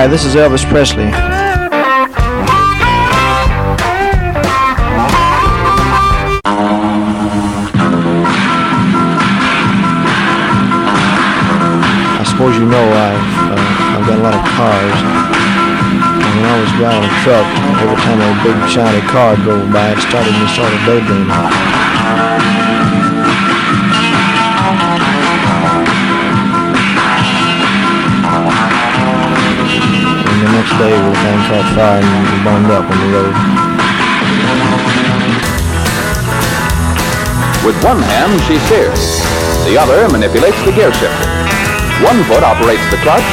Hi, this is Elvis Presley. I suppose you know I've, uh, I've got a lot of cars. And when I was driving a truck, every time a big shiny car drove by, it started me sort of daydreaming. Day, the thing caught fire and up on the road. With one hand, she steers. The other manipulates the gear shifter. One foot operates the clutch,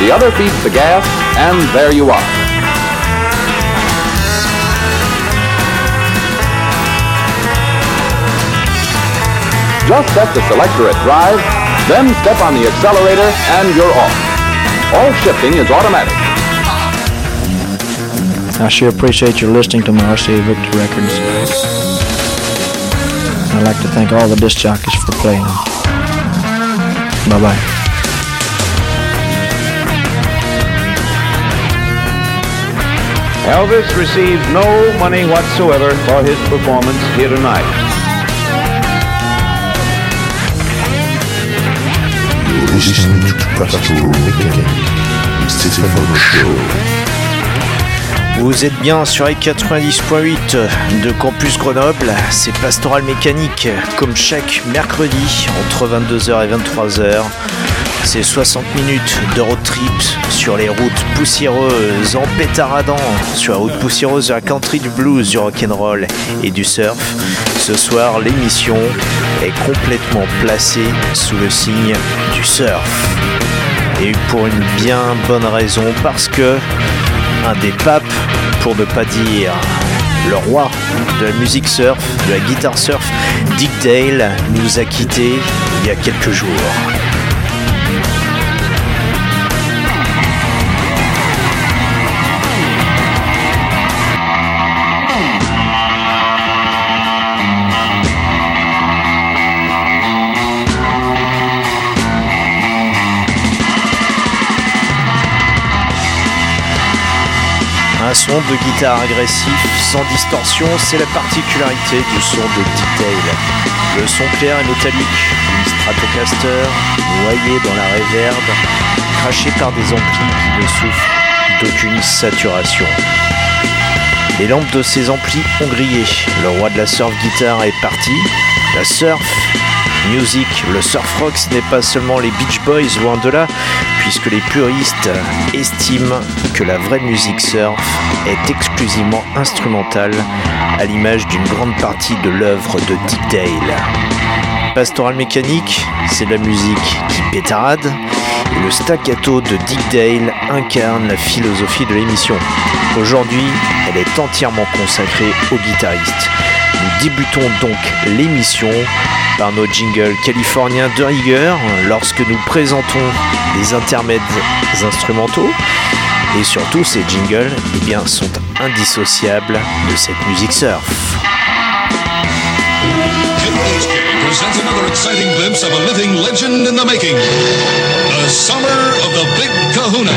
the other feeds the gas, and there you are. Just set the selector at drive, then step on the accelerator, and you're off. All shifting is automatic. I sure appreciate your listening to my RCA Victor records. I'd like to thank all the disc jockeys for playing them. Bye bye. Elvis received no money whatsoever for his performance here tonight. listening to Pastoral Mechanic, Stephen Show. Vous êtes bien sur les 90.8 de Campus Grenoble, c'est Pastoral Mécanique, comme chaque mercredi entre 22h et 23h. C'est 60 minutes de road trip sur les routes poussiéreuses, en pétaradant sur la route poussiéreuse de la country, du blues, du rock'n'roll et du surf. Ce soir, l'émission est complètement placée sous le signe du surf. Et pour une bien bonne raison, parce que des papes, pour ne pas dire le roi de la musique surf, de la guitare surf, Dick Dale, nous a quittés il y a quelques jours. Son de guitare agressif, sans distorsion, c'est la particularité du son de Dale. Le son clair et métallique d'une Stratocaster, noyé dans la réverbe, craché par des amplis qui ne souffrent d'aucune saturation. Les lampes de ces amplis ont grillé. Le roi de la surf guitare est parti. La surf music, le surf rock, n'est pas seulement les Beach Boys, loin de là, puisque les puristes estiment que la vraie musique surf est exclusivement instrumentale, à l'image d'une grande partie de l'œuvre de Dick Dale. Pastoral Mécanique, c'est la musique qui pétarade, et le staccato de Dick Dale incarne la philosophie de l'émission. Aujourd'hui, elle est entièrement consacrée aux guitaristes. Débutons donc l'émission par nos jingles californiens de rigueur lorsque nous présentons les intermèdes instrumentaux. Et surtout, ces jingles eh sont indissociables de cette musique surf. the summer of the Kahuna!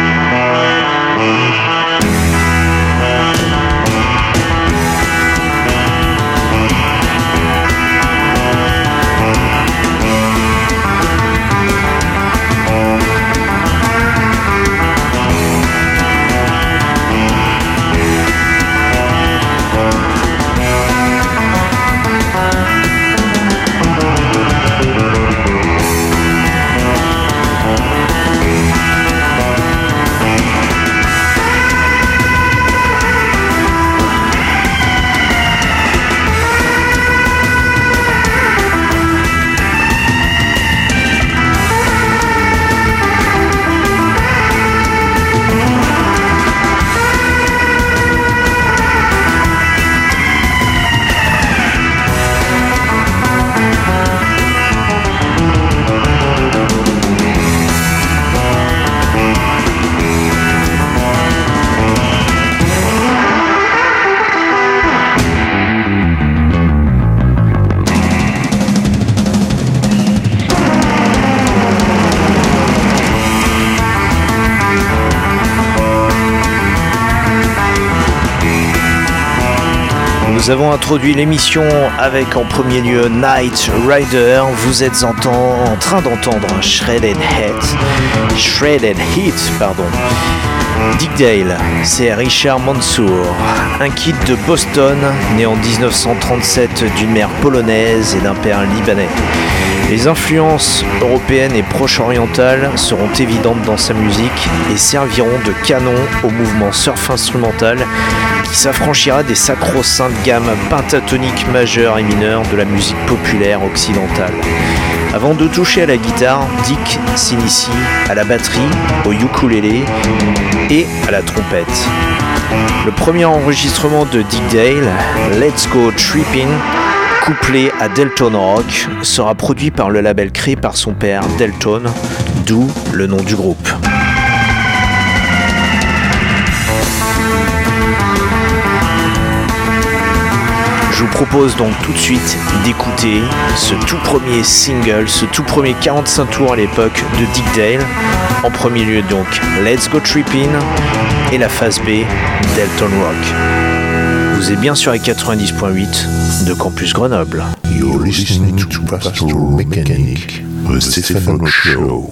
Nous avons introduit l'émission avec en premier lieu Night Rider. Vous êtes en, train d'entendre Shredded Head. Shredded Heat, pardon. Dick Dale, c'est Richard Mansour, un kid de Boston, né en 1937 d'une mère polonaise et d'un père libanais. Les influences européennes et proche-orientales seront évidentes dans sa musique et serviront de canon au mouvement surf instrumental qui s'affranchira des sacro-saintes gammes pentatoniques majeures et mineures de la musique populaire occidentale. Avant de toucher à la guitare, Dick s'initie à la batterie, au ukulélé et à la trompette. Le premier enregistrement de Dick Dale, Let's Go Trippin', couplé à Delton Rock, sera produit par le label créé par son père Delton, d'où le nom du groupe. Propose donc tout de suite d'écouter ce tout premier single, ce tout premier 45 tours à l'époque de Dick Dale. En premier lieu donc Let's Go Trippin' et la phase B Delton Rock. Vous êtes bien sur les 90.8 de Campus Grenoble. You're listening to Mechanic, the Show.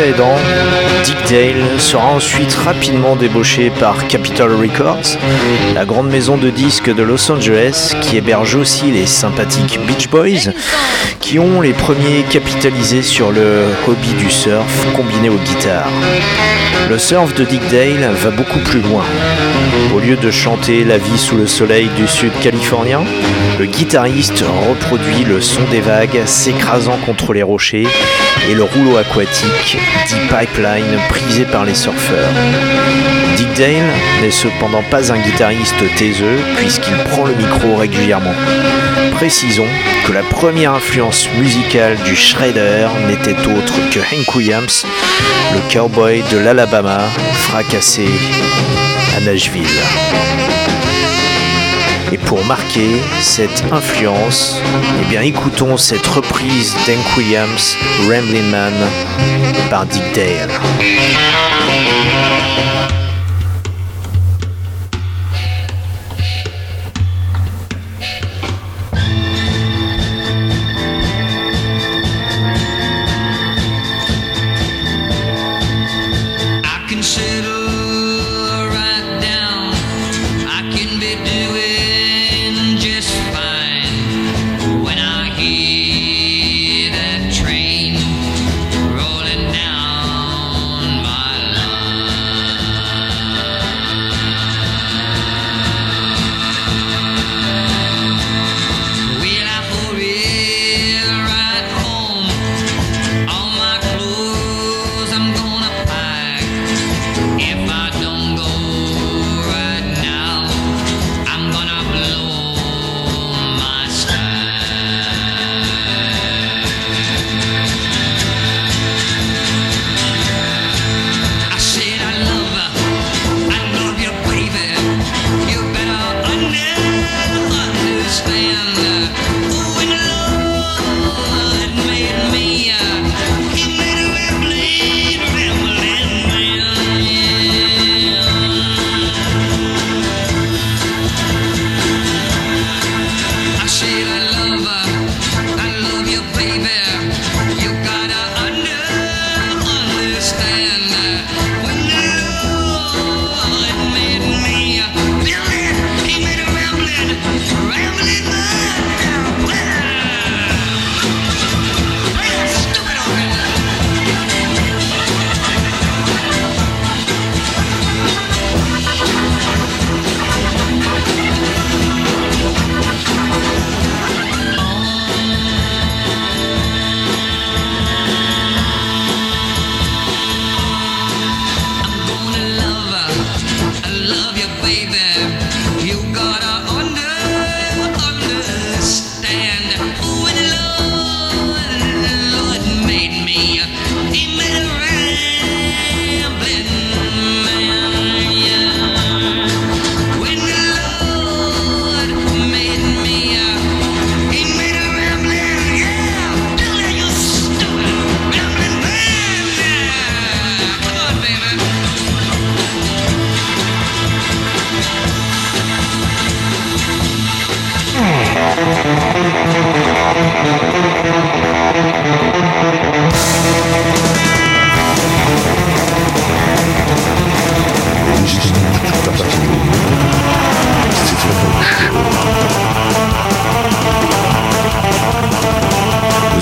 Aidant, Dick Dale sera ensuite rapidement débauché par Capitol Records, la grande maison de disques de Los Angeles qui héberge aussi les sympathiques Beach Boys, qui ont les premiers capitalisé sur le hobby du surf combiné aux guitares. Le surf de Dick Dale va beaucoup plus loin. Au lieu de chanter la vie sous le soleil du sud californien, le guitariste reproduit le son des vagues s'écrasant contre les rochers et le rouleau aquatique dit pipeline prisé par les surfeurs. Dick Dale n'est cependant pas un guitariste taiseux puisqu'il prend le micro régulièrement. Précisons que la première influence musicale du Shredder n'était autre que Hank Williams, le cowboy de l'Alabama fracassé à Nashville. Et pour marquer cette influence, eh bien écoutons cette reprise d'Hank Williams, Ramblin' Man, par Dick Dale.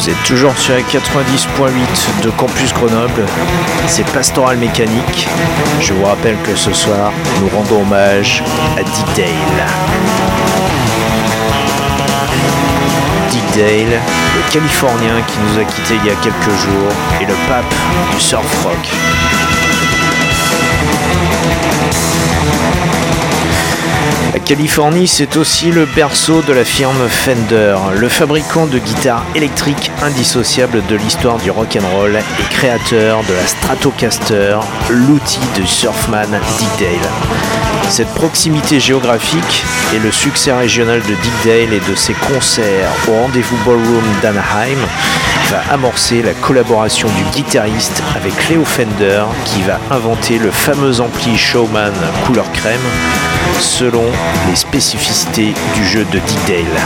Vous êtes toujours sur la 90.8 de Campus Grenoble. C'est Pastoral Mécanique. Je vous rappelle que ce soir, nous rendons hommage à Dick Dale. Dick Dale, le Californien qui nous a quittés il y a quelques jours et le pape du surf rock. La Californie, c'est aussi le berceau de la firme Fender, le fabricant de guitares électriques indissociable de l'histoire du rock'n'roll et créateur de la Stratocaster, l'outil de surfman Dick Dale. Cette proximité géographique et le succès régional de Dick Dale et de ses concerts au rendez-vous Ballroom d'Anaheim va amorcer la collaboration du guitariste avec Leo Fender qui va inventer le fameux ampli Showman couleur crème selon les spécificités du jeu de Dick Dale.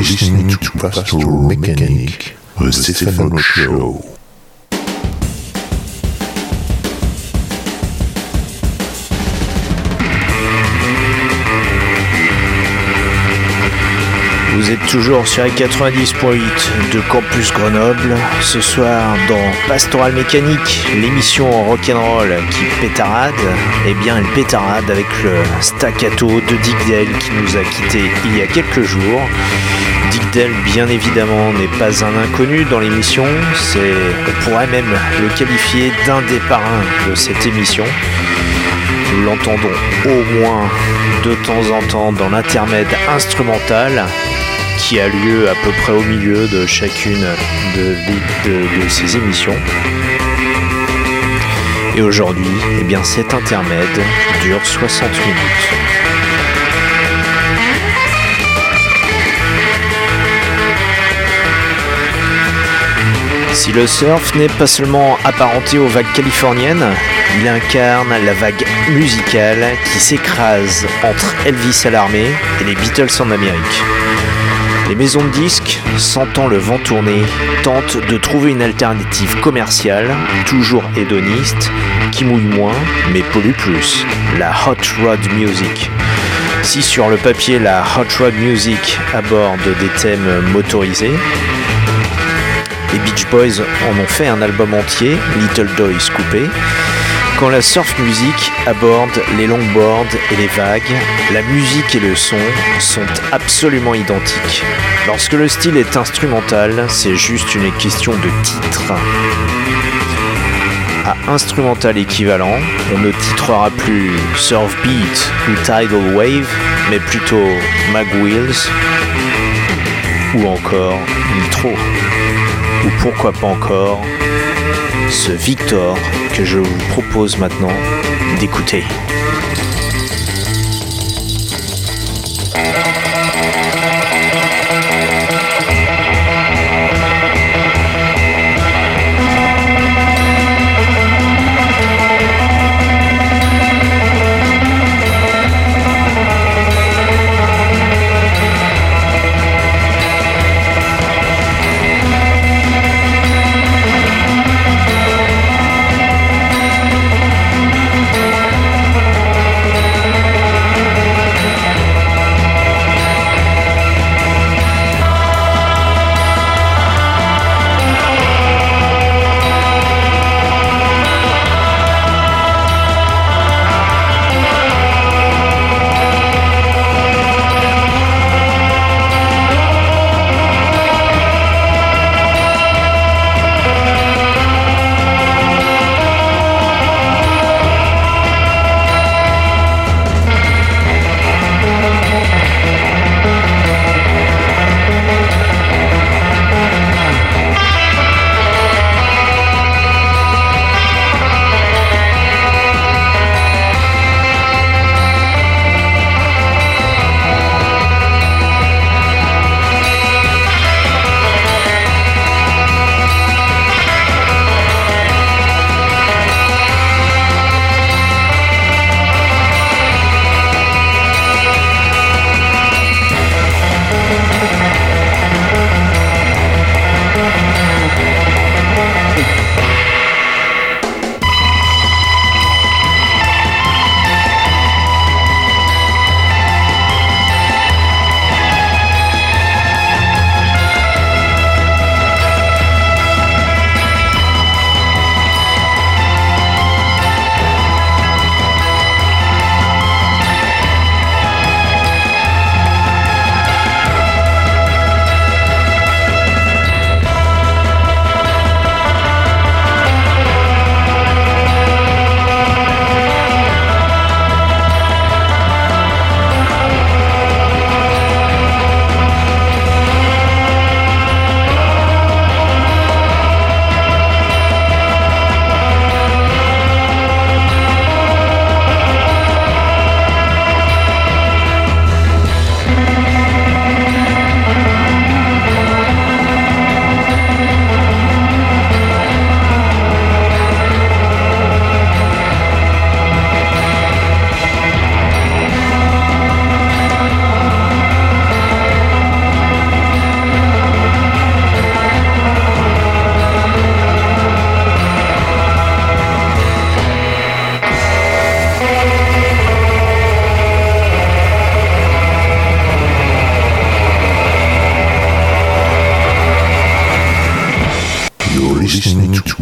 Listening to Pastoral Mechanic, the Stefano Show. Vous êtes toujours sur les 90.8 de Campus Grenoble. Ce soir dans Pastoral Mécanique, l'émission rock'n'roll qui pétarade. Eh bien, elle pétarade avec le staccato de Dick Dale qui nous a quittés il y a quelques jours. Dick Dale, bien évidemment, n'est pas un inconnu dans l'émission. On pourrait même le qualifier d'un des parrains de cette émission. Nous l'entendons au moins de temps en temps dans l'intermède instrumental qui a lieu à peu près au milieu de chacune de, ces émissions. Et aujourd'hui, eh bien cet intermède dure 60 minutes. Si le surf n'est pas seulement apparenté aux vagues californiennes, il incarne la vague musicale qui s'écrase entre Elvis à l'armée et les Beatles en Amérique. Les maisons de disques, sentant le vent tourner, tentent de trouver une alternative commerciale, toujours hédoniste, qui mouille moins, mais pollue plus, la hot rod music. Si sur le papier la hot rod music aborde des thèmes motorisés, les Beach Boys en ont fait un album entier, Little Toys coupé. Quand la surf music aborde les longboards et les vagues, la musique et le son sont absolument identiques. Lorsque le style est instrumental, c'est juste une question de titre. À instrumental équivalent, on ne titrera plus Surf Beat ou Tidal Wave, mais plutôt Mag Wheels ou encore Nitro ou pourquoi pas encore ce Victor que je vous propose maintenant d'écouter.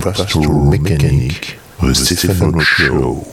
Listening to Pastoral Mechanic, the Stefano Show.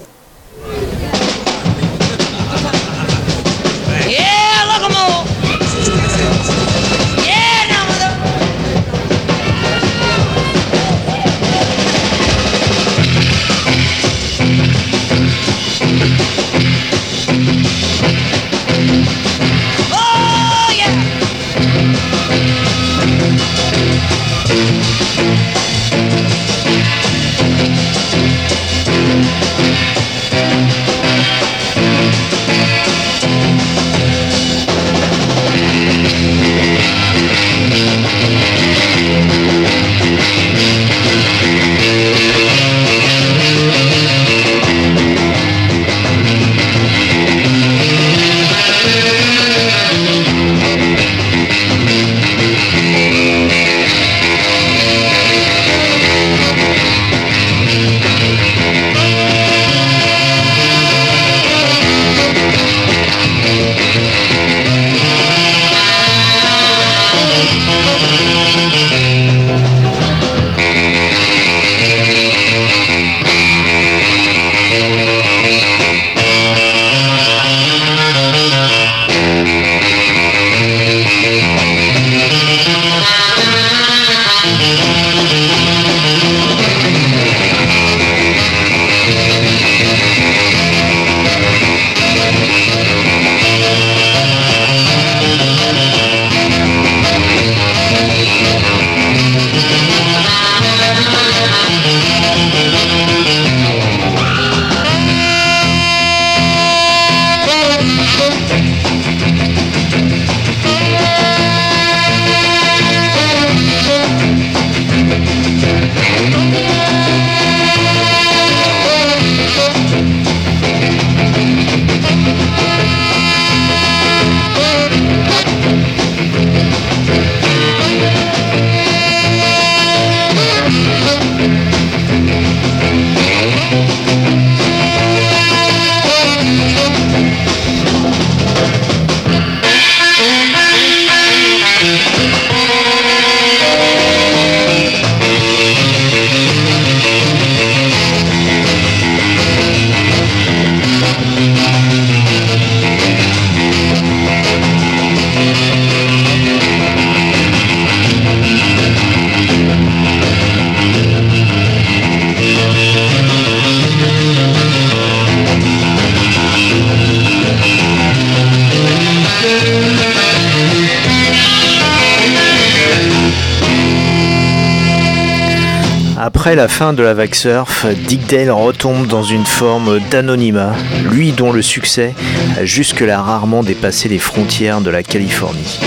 Fin de la vague surf, Dick Dale retombe dans une forme d'anonymat, lui dont le succès a jusque-là rarement dépassé les frontières de la Californie.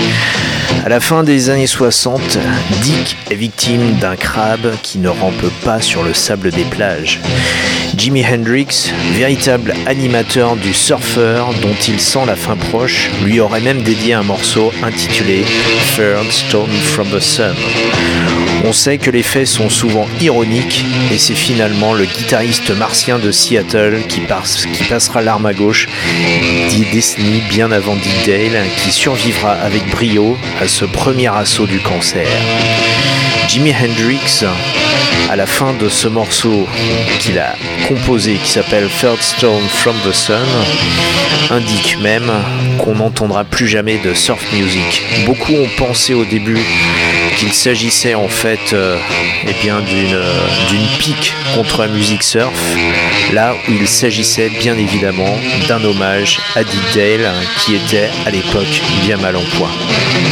À la fin des années 60, Dick est victime d'un crabe qui ne rampe pas sur le sable des plages. Jimi Hendrix, véritable animateur du surfeur dont il sent la fin proche, lui aurait même dédié un morceau intitulé Third Stone from the Sun. On sait que les faits sont souvent ironiques et c'est finalement le guitariste martien de Seattle qui, passe- qui passera l'arme à gauche dix décennies bien avant Dick Dale qui survivra avec brio à ce premier assaut du cancer. Jimi Hendrix, à la fin de ce morceau qu'il a composé qui s'appelle Third Stone from the Sun, indique même qu'on n'entendra plus jamais de surf music. Beaucoup ont pensé au début qu'il s'agissait en fait euh, eh euh, d'une pique contre la musique surf, là où il s'agissait bien évidemment d'un hommage à Dick Dale qui était à l'époque bien mal en point.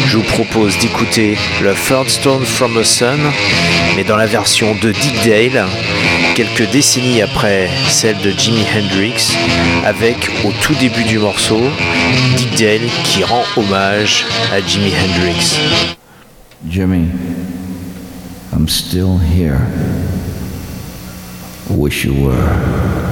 Je vous propose d'écouter le Third Stone from the Sun, mais dans la version de Dick Dale, quelques décennies après celle de Jimi Hendrix, avec au tout début du morceau Dick Dale qui rend hommage à Jimi Hendrix. Jimmy, I'm still here. Wish you were.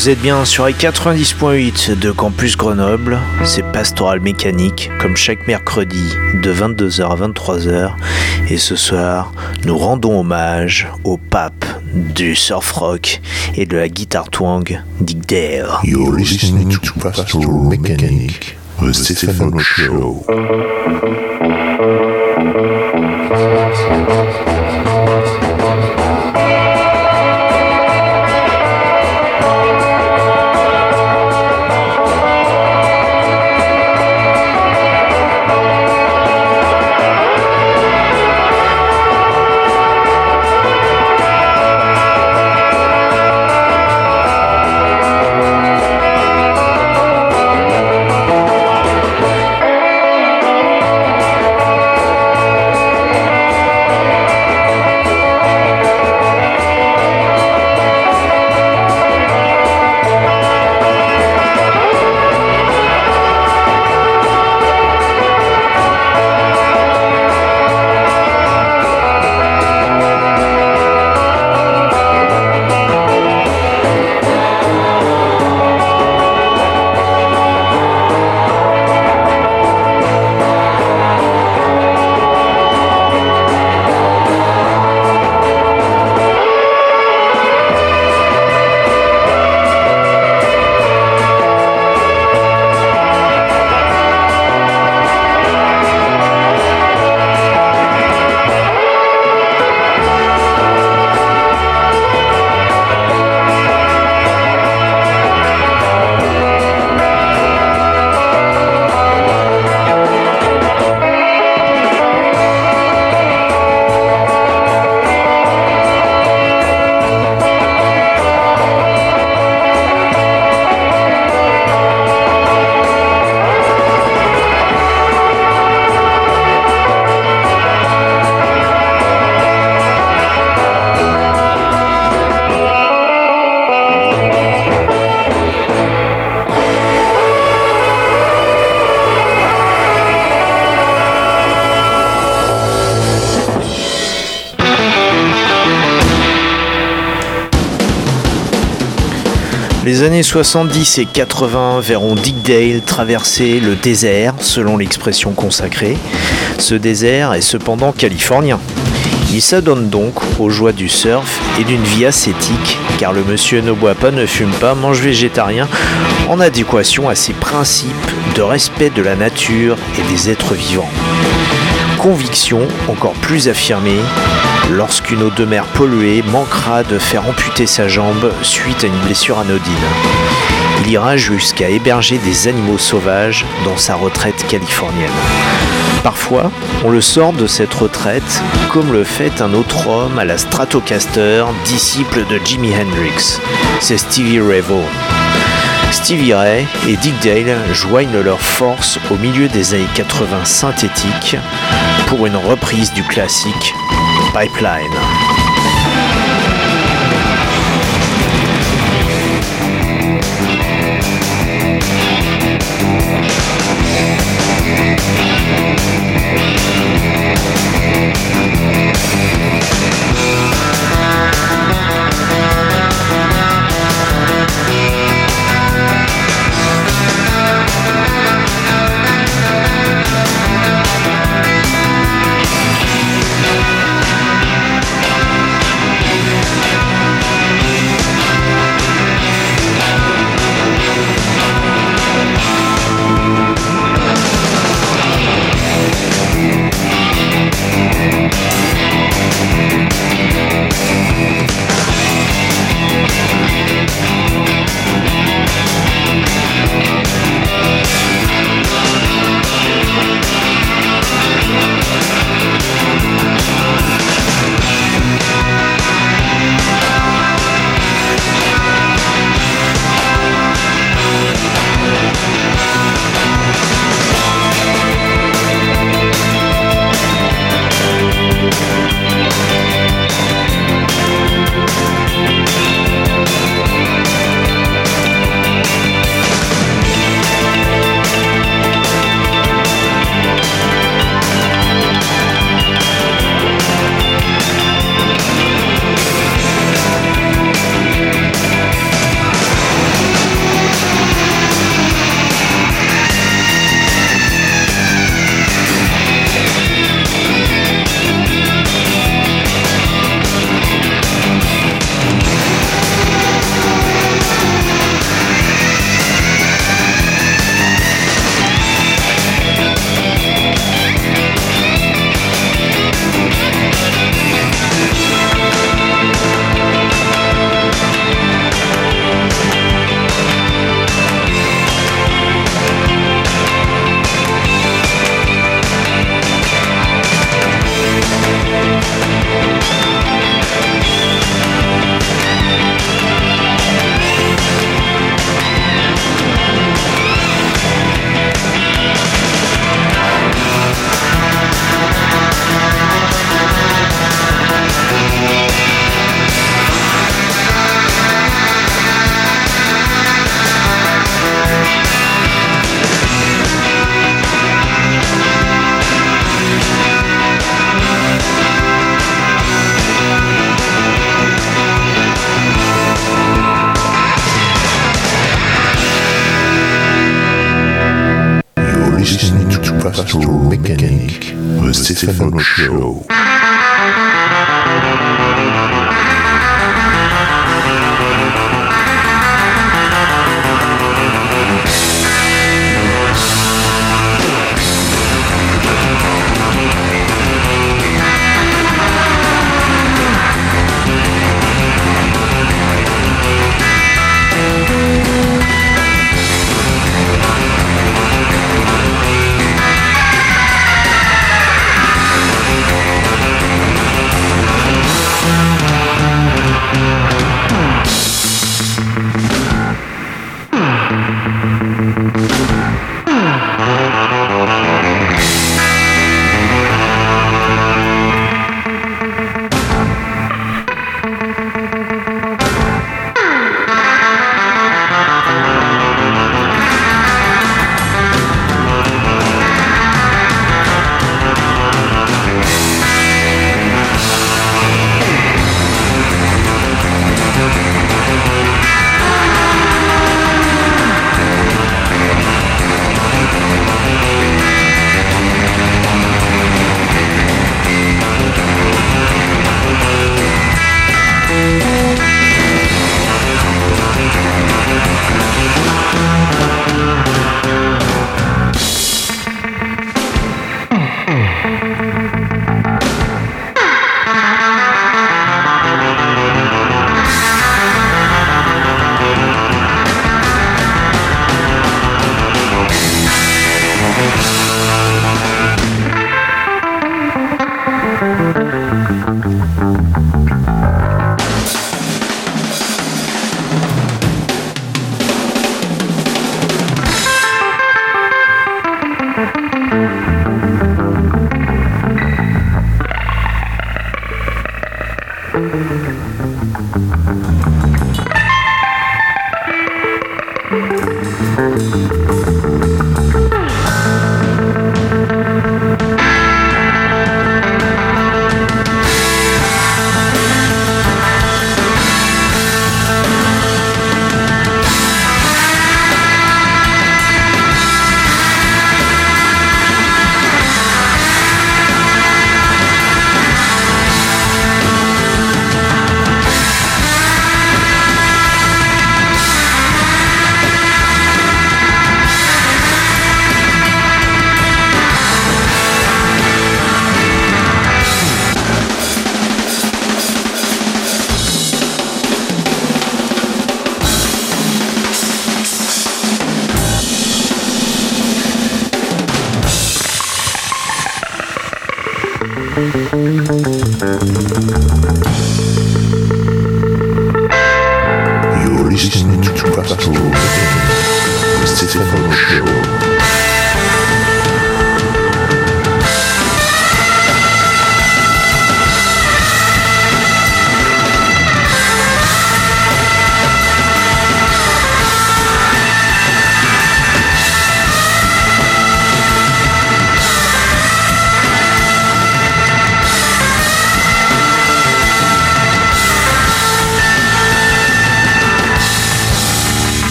Vous êtes bien sur les 90.8 de Campus Grenoble, c'est Pastoral Mécanique, comme chaque mercredi de 22h à 23h. Et ce soir, nous rendons hommage au pape du surf rock et de la guitare twang, Dick Dale. You're listening to Pastoral Mechanic, the Stefano Show. Les années 70 et 80 verront Dick Dale traverser le désert, selon l'expression consacrée. Ce désert est cependant californien. Il s'adonne donc aux joies du surf et d'une vie ascétique, car le monsieur ne boit pas, ne fume pas, mange végétarien, en adéquation à ses principes de respect de la nature et des êtres vivants. Conviction encore plus affirmée lorsqu'une eau de mer polluée manquera de faire amputer sa jambe suite à une blessure anodine. Il ira jusqu'à héberger des animaux sauvages dans sa retraite californienne. Parfois, on le sort de cette retraite comme le fait un autre homme à la Stratocaster, disciple de Jimi Hendrix. C'est Stevie Ray Vaughan. Stevie Ray et Dick Dale joignent leurs forces au milieu des années 80 synthétiques pour une reprise du classique. Pipeline. Mechanic, the Stefano Show.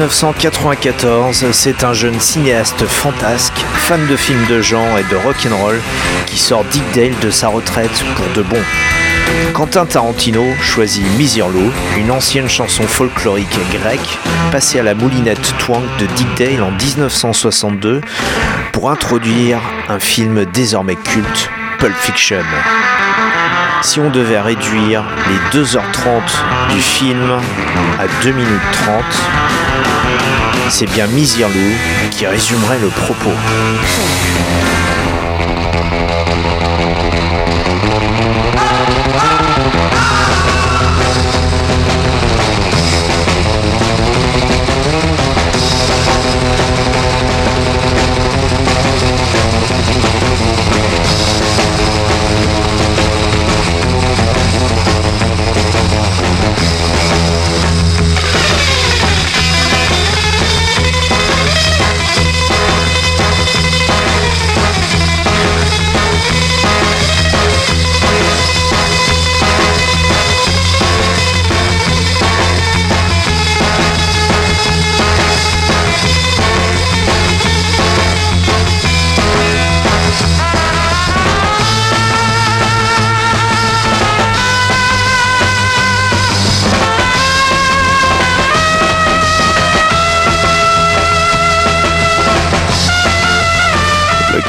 1994, c'est un jeune cinéaste fantasque, fan de films de genre et de rock'n'roll, qui sort Dick Dale de sa retraite pour de bon. Quentin Tarantino choisit Miserlo, une ancienne chanson folklorique grecque, passée à la moulinette twang de Dick Dale en 1962, pour introduire un film désormais culte, Pulp Fiction. Si on devait réduire les 2h30 du film à 2 minutes 30, c'est bien Misirlou qui résumerait le propos.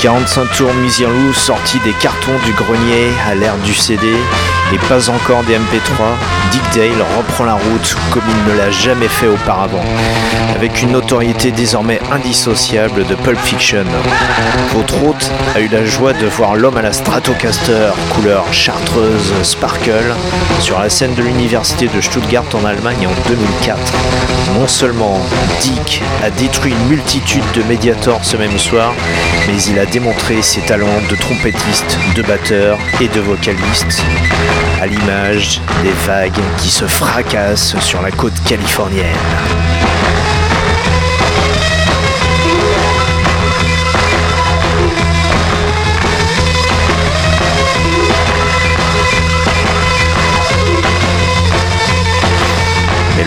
45 tours Misirlou sorti des cartons du grenier à l'ère du CD et pas encore des MP3, Dick Dale reprend la route comme il ne l'a jamais fait auparavant, avec une notoriété désormais indissociable de Pulp Fiction. Votre hôte a eu la joie de voir l'homme à la Stratocaster couleur chartreuse sparkle sur la scène de l'université de Stuttgart en Allemagne en 2004. Non seulement Dick a détruit une multitude de médiators ce même soir, mais il a démontré ses talents de trompettiste, de batteur et de vocaliste, à l'image des vagues qui se fracassent sur la côte californienne.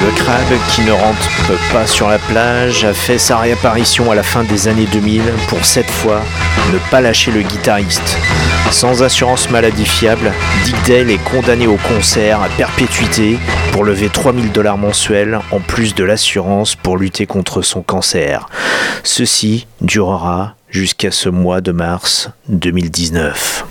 Le crabe qui ne rentre pas sur la plage a fait sa réapparition à la fin des années 2000 pour cette fois ne pas lâcher le guitariste. Sans assurance maladie fiable, Dick Dale est condamné au concert à perpétuité pour lever 3000 dollars mensuels en plus de l'assurance pour lutter contre son cancer. Ceci durera jusqu'à ce mois de mars 2019.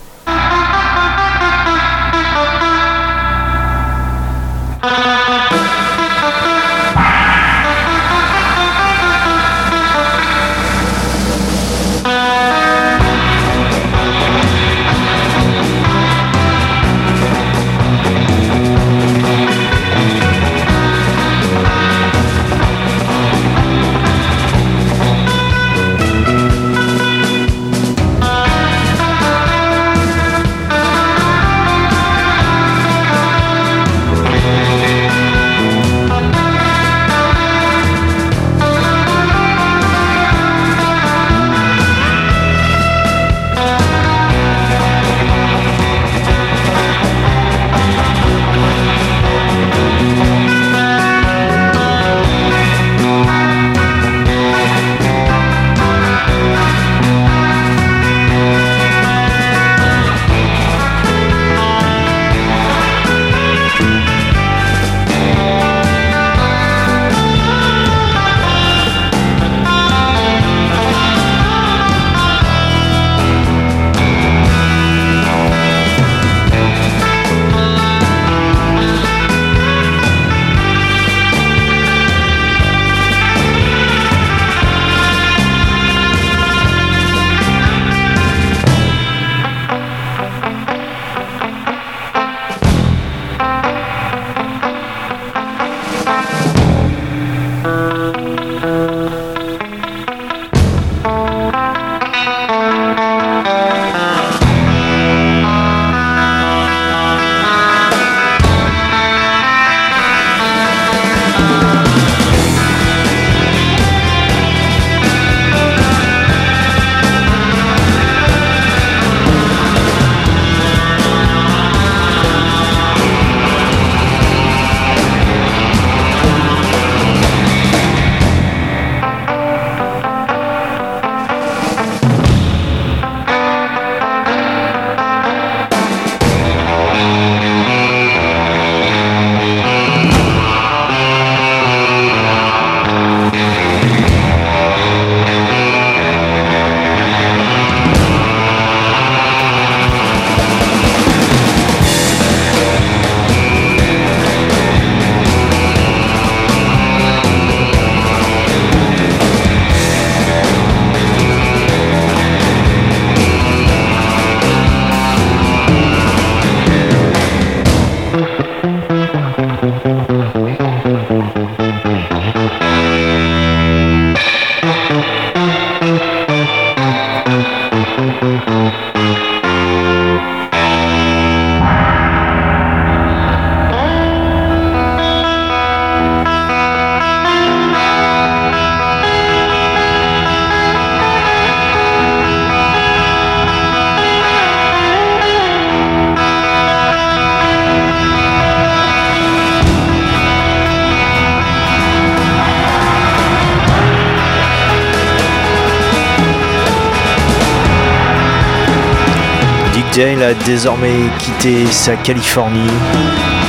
Désormais quitté sa Californie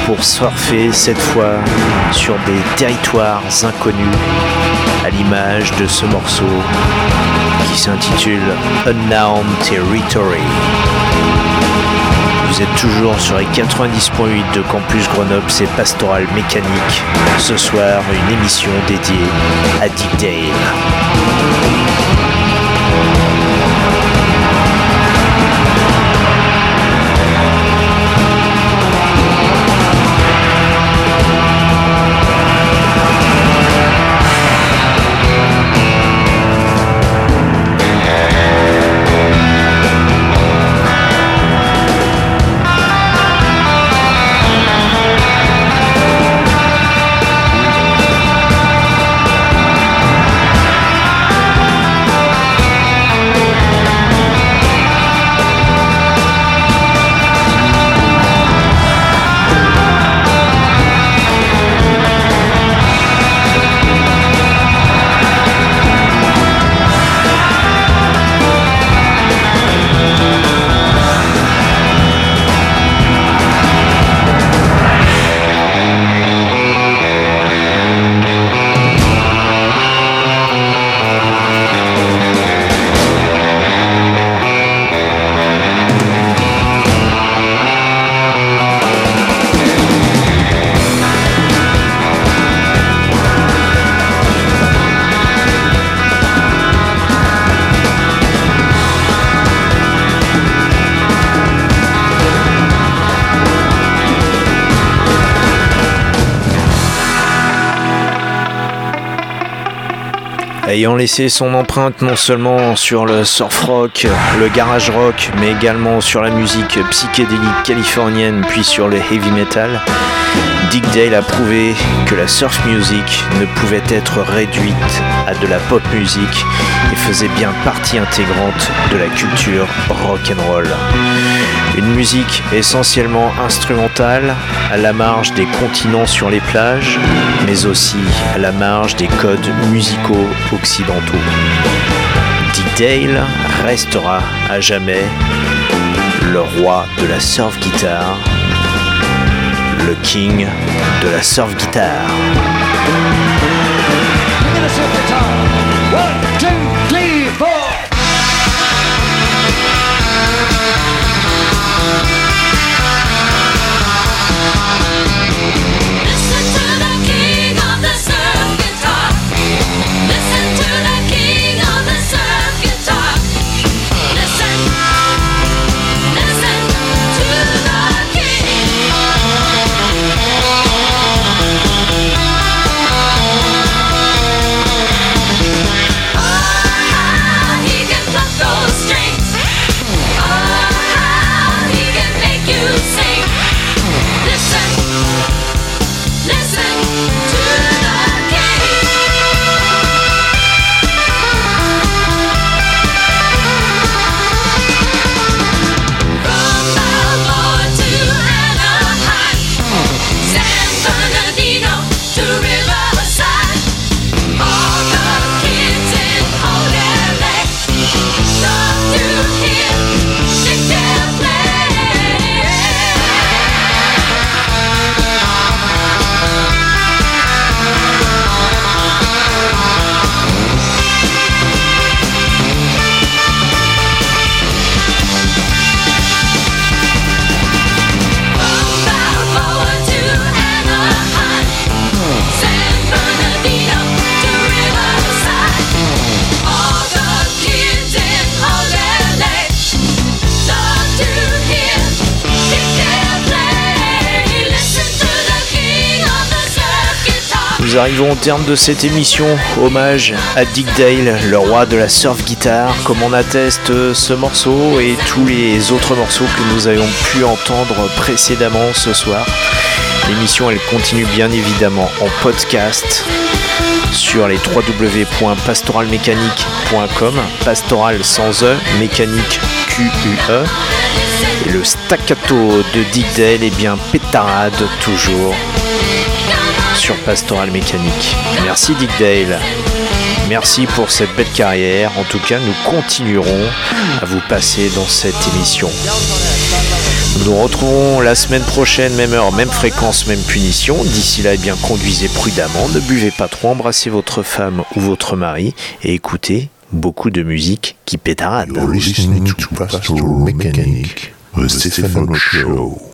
pour surfer cette fois sur des territoires inconnus, à l'image de ce morceau qui s'intitule Unknown Territory. Vous êtes toujours sur les 90.8 de Campus Grenoble, c'est Pastoral Mécanique. Ce soir, une émission dédiée à Dick Dale. Ayant laissé son empreinte non seulement sur le surf rock, le garage rock, mais également sur la musique psychédélique californienne, puis sur le heavy metal, Dick Dale a prouvé que la surf music ne pouvait être réduite à de la pop music et faisait bien partie intégrante de la culture rock and roll. Une musique essentiellement instrumentale, à la marge des continents sur les plages, mais aussi à la marge des codes musicaux occidentaux. Dick Dale restera à jamais le roi de la surf guitare, le king de la surf guitare. Nous arrivons au terme de cette émission, hommage à Dick Dale, le roi de la surf guitare, comme on atteste ce morceau et tous les autres morceaux que nous avons pu entendre précédemment ce soir. L'émission elle continue bien évidemment en podcast sur les www.pastoralmécanique.com, pastoral sans E, mécanique Q-U-E. Et le staccato de Dick Dale est bien pétarade toujours sur Pastoral Mécanique. Merci Dick Dale. Merci pour cette belle carrière. En tout cas, nous continuerons à vous passer dans cette émission. Nous nous retrouvons la semaine prochaine, même heure, même fréquence, même punition. D'ici là, eh bien, conduisez prudemment, ne buvez pas trop, embrassez votre femme ou votre mari et écoutez beaucoup de musique qui pétarade. You're listening to Pastoral Mechanic, the Show.